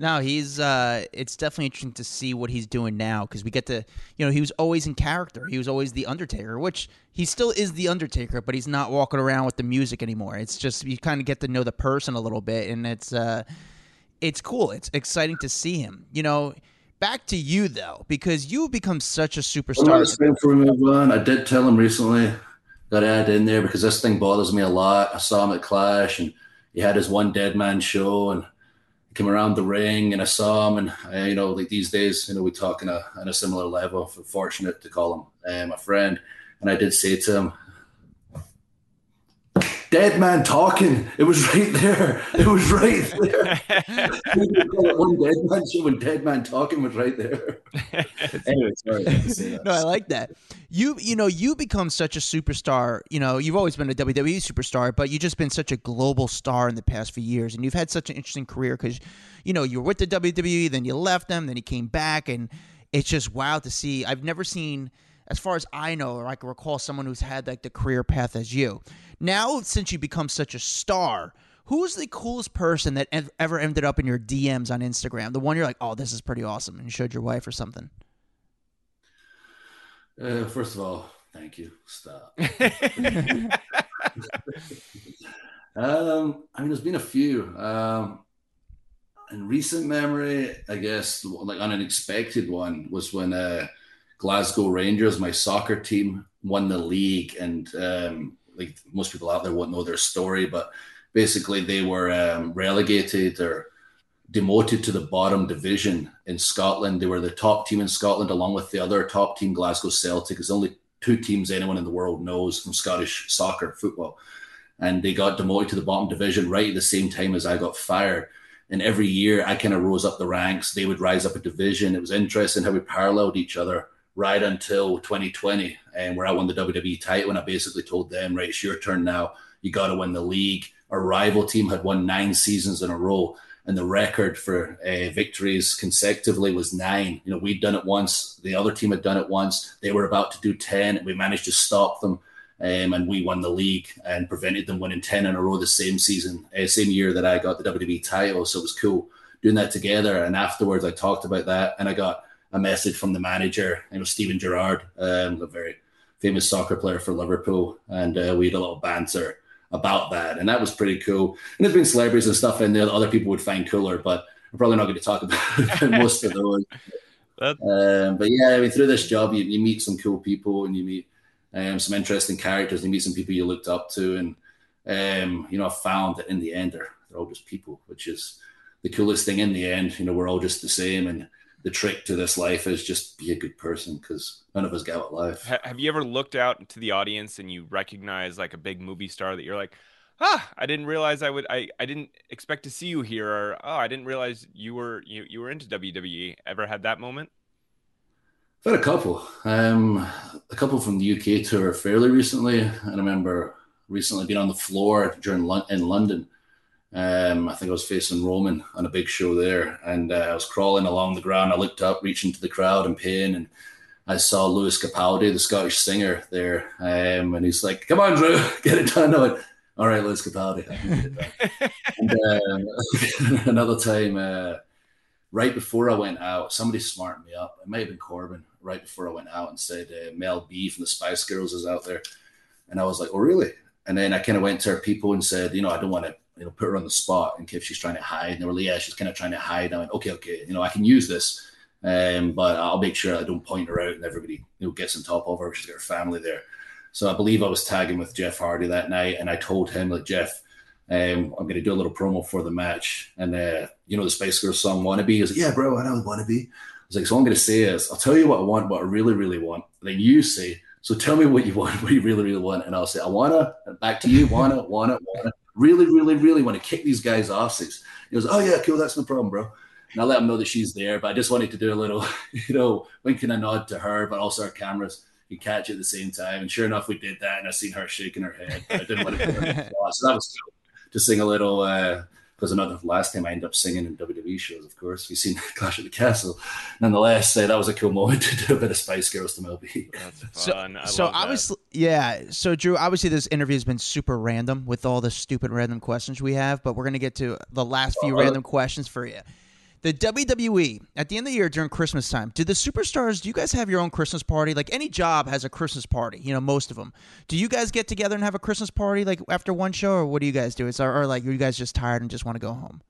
no, he's. Uh, it's definitely interesting to see what he's doing now because we get to, you know, he was always in character. He was always the Undertaker, which he still is the Undertaker, but he's not walking around with the music anymore. It's just you kind of get to know the person a little bit, and it's, uh, it's cool. It's exciting to see him. You know, back to you though, because you've become such a superstar. Before we move on, I did tell him recently that I add in there because this thing bothers me a lot. I saw him at Clash, and he had his one dead man show, and came around the ring and I saw him and uh, you know like these days you know we talk in a, on a similar level. Fortunate to call him um, a friend. And I did say to him dead man talking. It was right there. It was right there. One dead man show and dead man talking was right there. Anyway sorry no I like that. You you know you become such a superstar you know you've always been a WWE superstar but you've just been such a global star in the past few years and you've had such an interesting career because you know you were with the WWE then you left them then you came back and it's just wild to see. I've never seen as far as I know, or I can recall someone who's had like the career path as you. Now, since you become such a star, who's the coolest person that ever ended up in your DMs on Instagram? The one you're like, oh, this is pretty awesome, and you showed your wife or something. Uh, first of all, thank you. Stop. um, I mean, there's been a few. Um, in recent memory, I guess, like an unexpected one was when uh, Glasgow Rangers, my soccer team, won the league, and um, like most people out there won't know their story, but basically they were um, relegated or demoted to the bottom division in Scotland. They were the top team in Scotland, along with the other top team, Glasgow Celtic. It's only two teams anyone in the world knows from Scottish soccer football, and they got demoted to the bottom division right at the same time as I got fired. And every year I kind of rose up the ranks. They would rise up a division. It was interesting how we paralleled each other right until 2020, and where I won the WWE title. And I basically told them, right, it's your turn now. You got to win the league. Our rival team had won nine seasons in a row, and the record for uh, victories consecutively was nine. You know, we'd done it once. The other team had done it once. They were about to do ten. We managed to stop them. Um, and we won the league and prevented them winning 10 in a row the same season, uh, same year that I got the WWE title. So it was cool doing that together. And afterwards, I talked about that and I got a message from the manager, you know, Steven Gerrard, um, a very famous soccer player for Liverpool, and uh, we had a little banter about that, and that was pretty cool. And there's been celebrities and stuff in there that other people would find cooler, but I'm probably not going to talk about most of those. Um, but yeah, I mean, through this job, you, you meet some cool people, and you meet um, some interesting characters, and you meet some people you looked up to, and um, you know, I found that in the end, they're they're all just people, which is the coolest thing. In the end, you know, we're all just the same, and the trick to this life is just be a good person because none of us get out life. Have you ever looked out to the audience and you recognize like a big movie star that you're like, ah, I didn't realize I would, I, I didn't expect to see you here, or oh, I didn't realize you were you you were into WWE. Ever had that moment? I've had a couple. Um, a couple from the UK tour fairly recently. I remember recently being on the floor during in London um, I think I was facing Roman on a big show there, and uh, I was crawling along the ground. I looked up, reaching to the crowd in pain, and I saw Lewis Capaldi, the Scottish singer, there, um, and he's like, "Come on, Drew, get it done." I went, "All right, Lewis Capaldi." and, uh, another time, uh, right before I went out, somebody smarted me up. It might have been Corbin. Right before I went out, and said uh, Mel B from the Spice Girls is out there, and I was like, "Oh, really?" And then I kind of went to her people and said, "You know, I don't want to." You know, put her on the spot in case she's trying to hide. And they were like, yeah, she's kind of trying to hide. I went, okay, okay, you know, I can use this, um, but I'll make sure I don't point her out and everybody, you know, gets on top of her. She's got her family there. So I believe I was tagging with Jeff Hardy that night, and I told him like Jeff, um, I'm going to do a little promo for the match, and uh, you know the Spice Girls song "Wannabe." He was like, "Yeah, bro, I know "Wannabe." I was like, "So I'm going to say is, I'll tell you what I want, what I really, really want." And then you say, "So tell me what you want, what you really, really want," and I'll say, "I wanna." Back to you, wanna, wanna, wanna. Really, really, really want to kick these guys' asses. He goes, "Oh yeah, cool, that's no problem, bro." And I let him know that she's there, but I just wanted to do a little, you know, winking a nod to her, but also our cameras you catch it at the same time. And sure enough, we did that, and I seen her shaking her head. I didn't want to So that was cool to sing a little. Uh, because another last time I ended up singing in WWE shows, of course. We've seen Clash at the Castle. Nonetheless, uh, that was a cool moment to do a bit of Spice Girls to Mel B. That's fun. So, so obviously, yeah. So Drew, obviously, this interview has been super random with all the stupid random questions we have, but we're gonna get to the last few uh, random questions for you. The WWE at the end of the year during Christmas time, do the superstars? Do you guys have your own Christmas party? Like any job has a Christmas party. You know, most of them. Do you guys get together and have a Christmas party like after one show, or what do you guys do? It's or, or like are you guys just tired and just want to go home?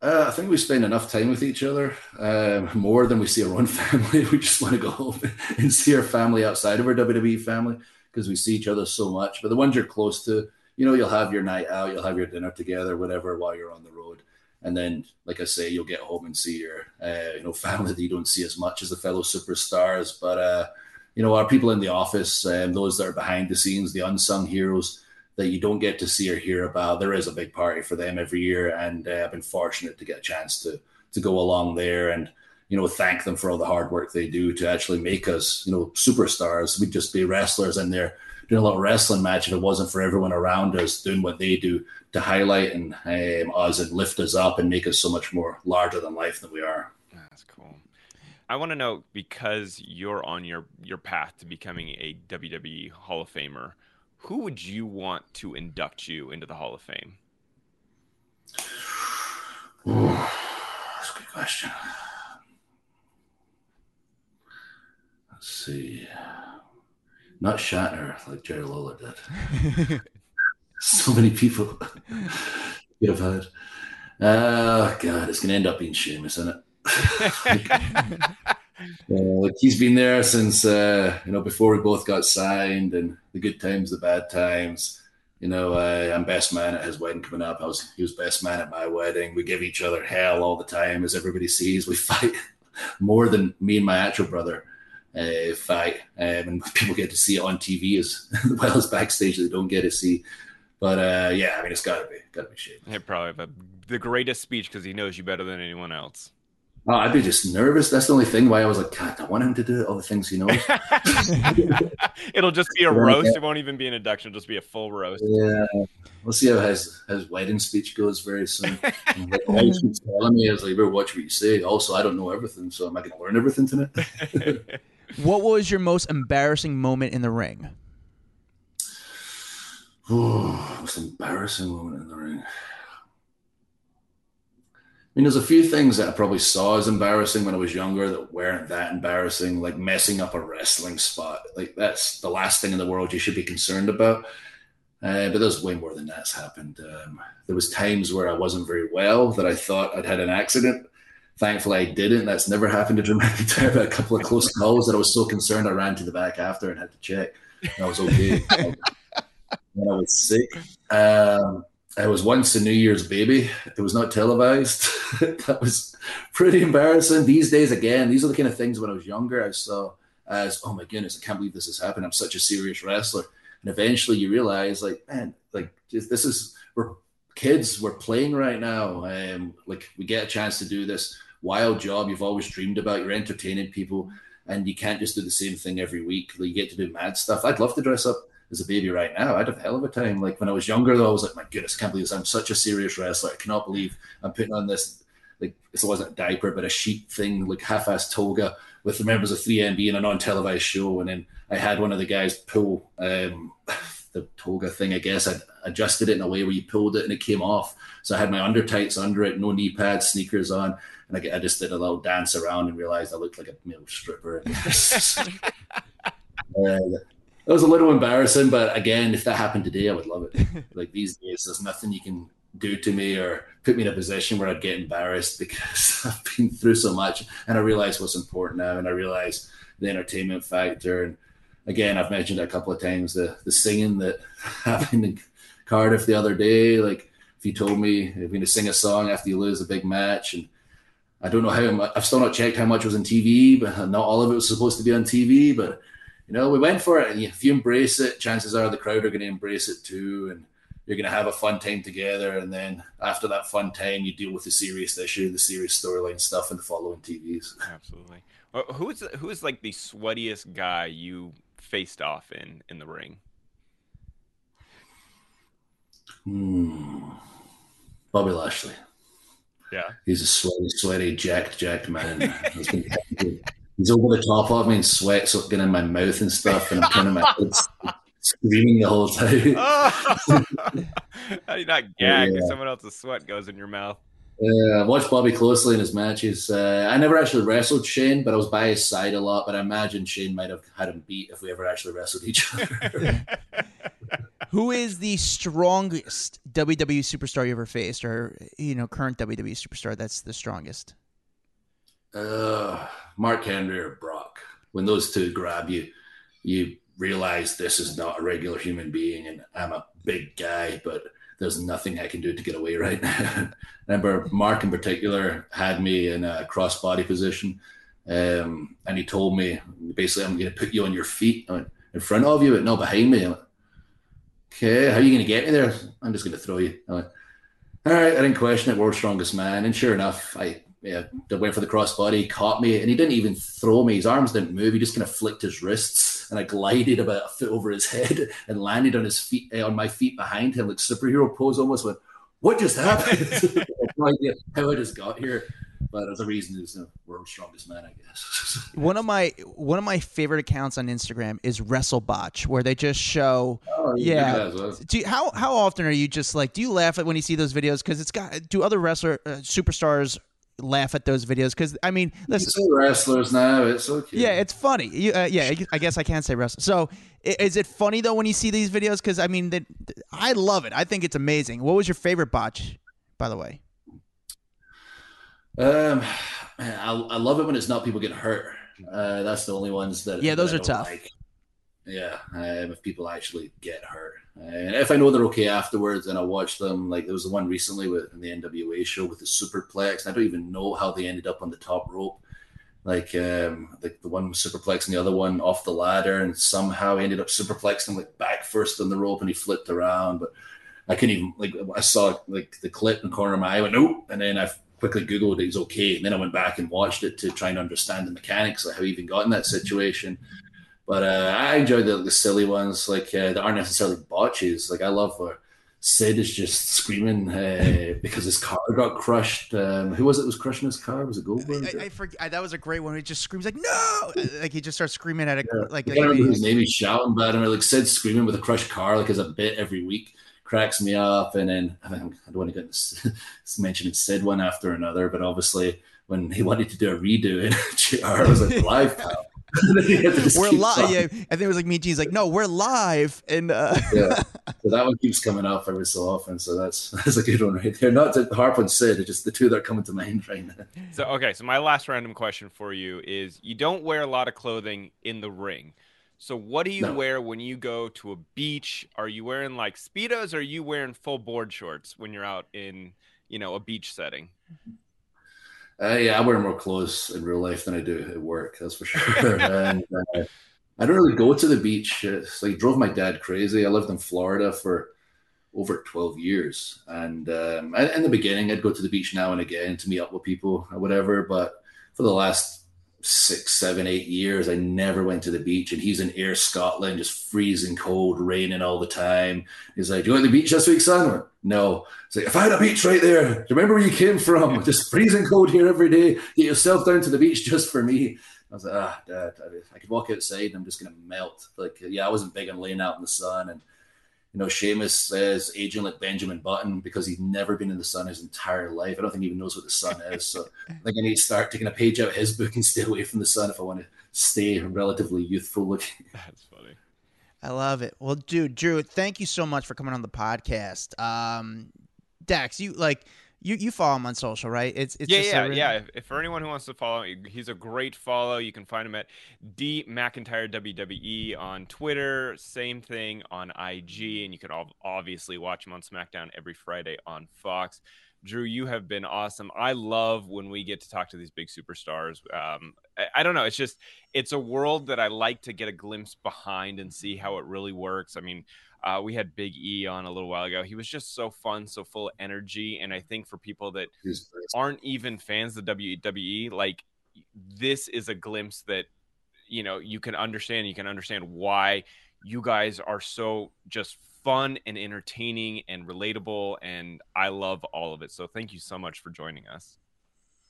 Uh, I think we spend enough time with each other, uh, more than we see our own family. We just want to go home and see our family outside of our WWE family because we see each other so much. But the ones you're close to, you know, you'll have your night out, you'll have your dinner together, whatever, while you're on the road and then like I say, you'll get home and see your uh, you know family that you don't see as much as the fellow superstars. But uh, you know, our people in the office um, those that are behind the scenes, the unsung heroes that you don't get to see or hear about, there is a big party for them every year, and uh, I've been fortunate to get a chance to to go along there and you know thank them for all the hard work they do to actually make us you know superstars. We'd just be wrestlers in there doing a little wrestling match if it wasn't for everyone around us doing what they do to highlight and um, us and lift us up and make us so much more larger than life than we are. That's cool. I want to know because you're on your your path to becoming a WWE Hall of Famer, who would you want to induct you into the Hall of Fame? Ooh, that's a good question. Let's see not Shatner like Jerry Lawler did. so many people could have had. Oh God, it's gonna end up being Sheamus, isn't it? uh, like he's been there since uh, you know before we both got signed, and the good times, the bad times. You know, uh, I'm best man at his wedding coming up. I was he was best man at my wedding. We give each other hell all the time, as everybody sees. We fight more than me and my actual brother uh, fight, um, and people get to see it on TV as well as backstage. They don't get to see. But uh, yeah, I mean, it's got to be, got to be shit. He probably have the greatest speech because he knows you better than anyone else. Oh, I'd be just nervous. That's the only thing why I was like, God, I want him to do all the things he knows. It'll just be a roast. It won't even be an induction. It'll just be a full roast. Yeah. We'll see how his, his wedding speech goes very soon. like, telling me, I was like, better watch what you say. Also, I don't know everything, so am I going to learn everything tonight? What was your most embarrassing moment in the ring? Oh, most embarrassing moment in the ring. I mean, there's a few things that I probably saw as embarrassing when I was younger that weren't that embarrassing, like messing up a wrestling spot. Like that's the last thing in the world you should be concerned about. Uh, but there's way more than that's happened. Um, there was times where I wasn't very well that I thought I'd had an accident, Thankfully, I didn't. That's never happened to Dramatic Terror, but a couple of close calls that I was so concerned I ran to the back after and had to check. And I was okay. when I was sick. Um, I was once a New Year's baby. It was not televised. that was pretty embarrassing. These days, again, these are the kind of things when I was younger I saw as, oh my goodness, I can't believe this has happened. I'm such a serious wrestler. And eventually you realize, like, man, like this is, we're kids, we're playing right now. Um, like we get a chance to do this wild job you've always dreamed about. You're entertaining people, and you can't just do the same thing every week. You get to do mad stuff. I'd love to dress up as a baby right now. I'd have a hell of a time. Like when I was younger, though, I was like, my goodness, I can't believe this. I'm such a serious wrestler. I cannot believe I'm putting on this. Like this wasn't a diaper, but a sheet thing, like half-ass toga with the members of 3MB in a non-televised show, and then I had one of the guys pull um, the toga thing, I guess. I adjusted it in a way where you pulled it and it came off. So I had my under tights under it, no knee pads, sneakers on, and I, I just did a little dance around and realized I looked like a male stripper. uh, that was a little embarrassing, but again, if that happened today, I would love it. like these days, there's nothing you can do to me or put me in a position where I'd get embarrassed because I've been through so much and I realize what's important now and I realize the entertainment factor and again, I've mentioned it a couple of times the the singing that happened in Cardiff the other day. Like if you told me you're going to sing a song after you lose a big match, and I don't know how much, I've still not checked how much was on TV, but not all of it was supposed to be on TV. But you know, we went for it, and if you embrace it, chances are the crowd are going to embrace it too, and you're going to have a fun time together. And then after that fun time, you deal with the serious issue, the serious storyline stuff, in the following TVs. Absolutely. Uh, who's who's like the sweatiest guy you faced off in in the ring? Hmm. Bobby Lashley. Yeah. He's a sweaty, sweaty, jacked, jacked man. He's, over the top of me and sweat's up getting in my mouth and stuff, and I'm kind of my head's screaming the whole time. How do you not gag Yeah. if someone else's sweat goes in your mouth? Uh, I watched Bobby closely in his matches. Uh, I never actually wrestled Shane, but I was by his side a lot. But I imagine Shane might have had him beat if we ever actually wrestled each other. Who is the strongest WWE superstar you ever faced, or you know, current WWE superstar that's the strongest? uh, Mark Henry or Brock. When those two grab you, you realize this is not a regular human being, and I'm a big guy, but there's nothing I can do to get away right now. Remember, Mark in particular had me in a crossbody position, um, and he told me basically, "I'm going to put you on your feet went, in front of you, but not behind me." Went, okay, how are you going to get me there? I'm just going to throw you. Went, all right, I didn't question it. World's strongest man, and sure enough, I yeah, I went for the crossbody, caught me, and he didn't even throw me. His arms didn't move. He just kind of flicked his wrists, and I glided about a foot over his head and landed on his feet, eh, on my feet behind him, like superhero pose. Almost went, what just happened? No idea how I just got here, but there's a reason he's the world's strongest man, I guess. One of my one of my favorite accounts on Instagram is WrestleBotch, where they just show. Oh, Yeah. as well. Do you, how how often are you just like? Do you laugh at when you see those videos? Because it's got. Do other wrestler uh, superstars laugh at those videos? Because I mean, listen. wrestlers now, it's okay. Yeah, it's funny. You, uh, yeah, I- guess I can't say wrestler. So, is it funny though when you see these videos? Because I mean, that I love it. I think it's amazing. What was your favorite botch, by the way? Um, man, I, I love it when it's not people getting hurt. Uh, that's the only ones that Yeah, those that are tough. like. Yeah, um, if people actually get hurt, and if I know they're okay afterwards, and I watch them. Like there was the one recently with in the NWA show with the superplex. I don't even know how they ended up on the top rope. Like um, like the one superplex and the other one off the ladder, and somehow ended up superplexing like back first on the rope, and he flipped around. But I couldn't even like I saw like the clip in the corner of my eye, I went nope, and then I quickly googled it was okay, and then I went back and watched it to try and understand the mechanics, like how he even got in that situation. But uh, I enjoy the, the silly ones, like uh, that aren't necessarily botches. Like I love where Sid is just screaming uh, because his car got crushed. Um, who was it? Was crushing his car? Was it Goldberg? I, I forget. That was a great one. He just screams like no, like he just starts screaming at it, Yeah. like. I like can't remember his name. He's shouting about him, or like Sid screaming with a crushed car, like as a bit every week, cracks me up. And then I, I don't want to get mentioning Sid one after another, but obviously when he wanted to do a redo in GR, I was like, live, pal. He had to just We're live. Yeah, I think it was like me. and Gene's like, no, we're live, and uh, yeah. So that one keeps coming up every so often. So that's that's a good one right there. Not to harp on Sid, it's just the two that are coming to mind right now. So okay, so my last random question for you is: you don't wear a lot of clothing in the ring. So what do you No. wear when you go to a beach? Are you wearing like speedos? Or are you wearing full board shorts when you're out in you know a beach setting? Uh, yeah, I wear more clothes in real life than I do at work. That's for sure. and uh, I don't really go to the beach. It's like drove my dad crazy. I lived in Florida for over 12 years, and um, I- in the beginning, I'd go to the beach now and again to meet up with people or whatever. But for the last six, seven, eight years, I never went to the beach. And he's in Ayr Scotland, just freezing cold, raining all the time. He's like, "Do you to the beach this week, son?" Went, no. It's like, if I had a beach right there, do you remember where you came from? Just freezing cold here every day. Get yourself down to the beach just for me. I was like, ah, dad, I, I could walk outside and I'm just going to melt. Like, yeah, I wasn't big on laying out in the sun. And, you know, Sheamus says aging like Benjamin Button because he's never been in the sun his entire life. I don't think he even knows what the sun is. So I think I need to start taking a page out of his book and stay away from the sun if I want to stay relatively youthful looking. That's funny. I love it. Well, dude, Drew, thank you so much for coming on the podcast. Um, Dax, you like You you follow him on social, right? It's it's yeah, just yeah, really- yeah. If, if for anyone who wants to follow, he's a great follow. You can find him at D McIntyre WWE on Twitter. Same thing on IG, and you can all obviously watch him on SmackDown every Friday on Fox. Drew, you have been awesome. I love when we get to talk to these big superstars. Um, I, don't know. It's just it's a world that I like to get a glimpse behind and see how it really works. I mean, uh, we had Big E on a little while ago. He was just so fun, so full of energy, and I think for people that aren't even fans of WWE, like this is a glimpse that you know you can understand. You can understand why you guys are so just fun and entertaining and relatable, and I love all of it. So thank you so much for joining us.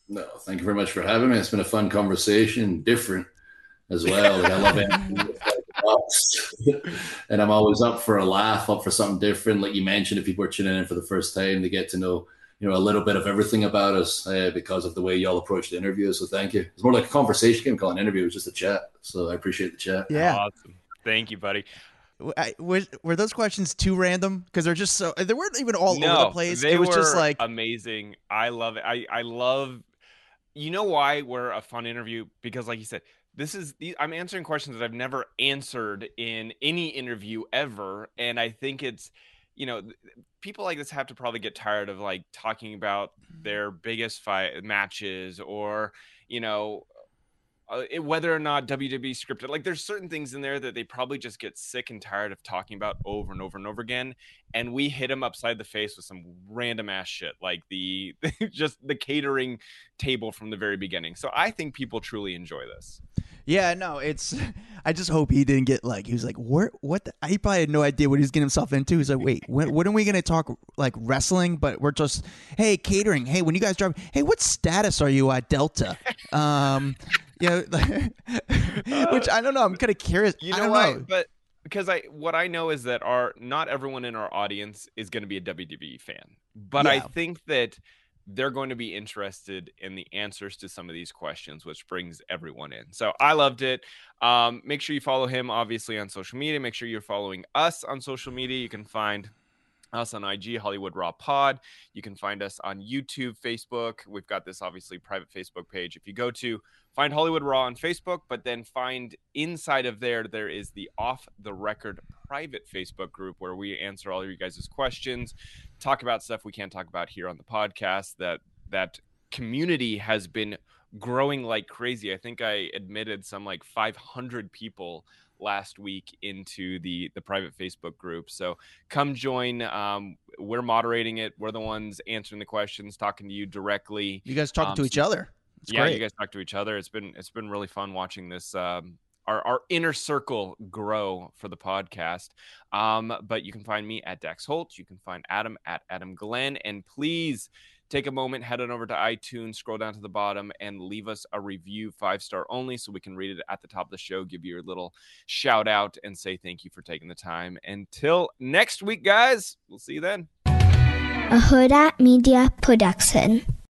No, thank you very much for having me. It's been a fun conversation, different as well. Like, I love anything outside the box. and I'm always up for a laugh, up for something different. Like you mentioned, if people are tuning in for the first time, they get to know you know a little bit of everything about us uh, because of the way y'all approach the interview. So thank you. It's more like a conversation. Can't call an interview. It was just a chat. So I appreciate the chat. Yeah. Awesome. Thank you, buddy. W- I- was, were those questions too random? Because they're just so they weren't even all no, over the place. They It was were just like amazing. I love it. I I love. You know why we're a fun interview? Because, like you said, this is I'm answering questions that I've never answered in any interview ever, and I think it's you know people like this have to probably get tired of like talking about mm-hmm. their biggest fight matches or you know uh, it- whether or not WWE scripted. Like, there's certain things in there that they probably just get sick and tired of talking about over and over and over again. And we hit them upside the face with some random ass shit, like the just the catering table from the very beginning. So I think people truly enjoy this. Yeah, no, it's. I just hope he didn't get like he was like, what? What? The, he probably had no idea what he was getting himself into. He's like, wait, when, when are we gonna talk like wrestling? But we're just, hey, catering. Hey, when you guys drive, hey, what status are you at Delta? Um, you know, which I don't know. I'm kind of curious. You I know know. But because I what I know is that our not everyone in our audience is going to be a WWE fan, but I think that they're going to be interested in the answers to some of these questions, which brings everyone in. So I loved it. Um, make sure you follow him, obviously, on social media. Make sure you're following us on social media. You can find us on IG, Hollywood Raw Pod. You can find us on YouTube, Facebook. We've got this obviously private Facebook page. If you go to find Hollywood Raw on Facebook, but then find inside of there, there is the off the record private Facebook group where we answer all of you guys' questions, talk about stuff we can't talk about here on the podcast. That that community has been growing like crazy. I think I admitted some like 500 people last week into the the private Facebook group. So come join. Um, we're moderating it. We're the ones answering the questions, talking to you directly. You guys talking um, to each other. It's yeah, great. you guys talk to each other. It's been it's been really fun watching this um, our our inner circle grow for the podcast. Um, but you can find me at Dax Holt. You can find Adam at Adam Glynn, and please take a moment, head on over to iTunes, scroll down to the bottom, and leave us a review, five star only, so we can read it at the top of the show, give you a little shout out, and say thank you for taking the time. Until next week, guys, we'll see you then. a Huda Media Production.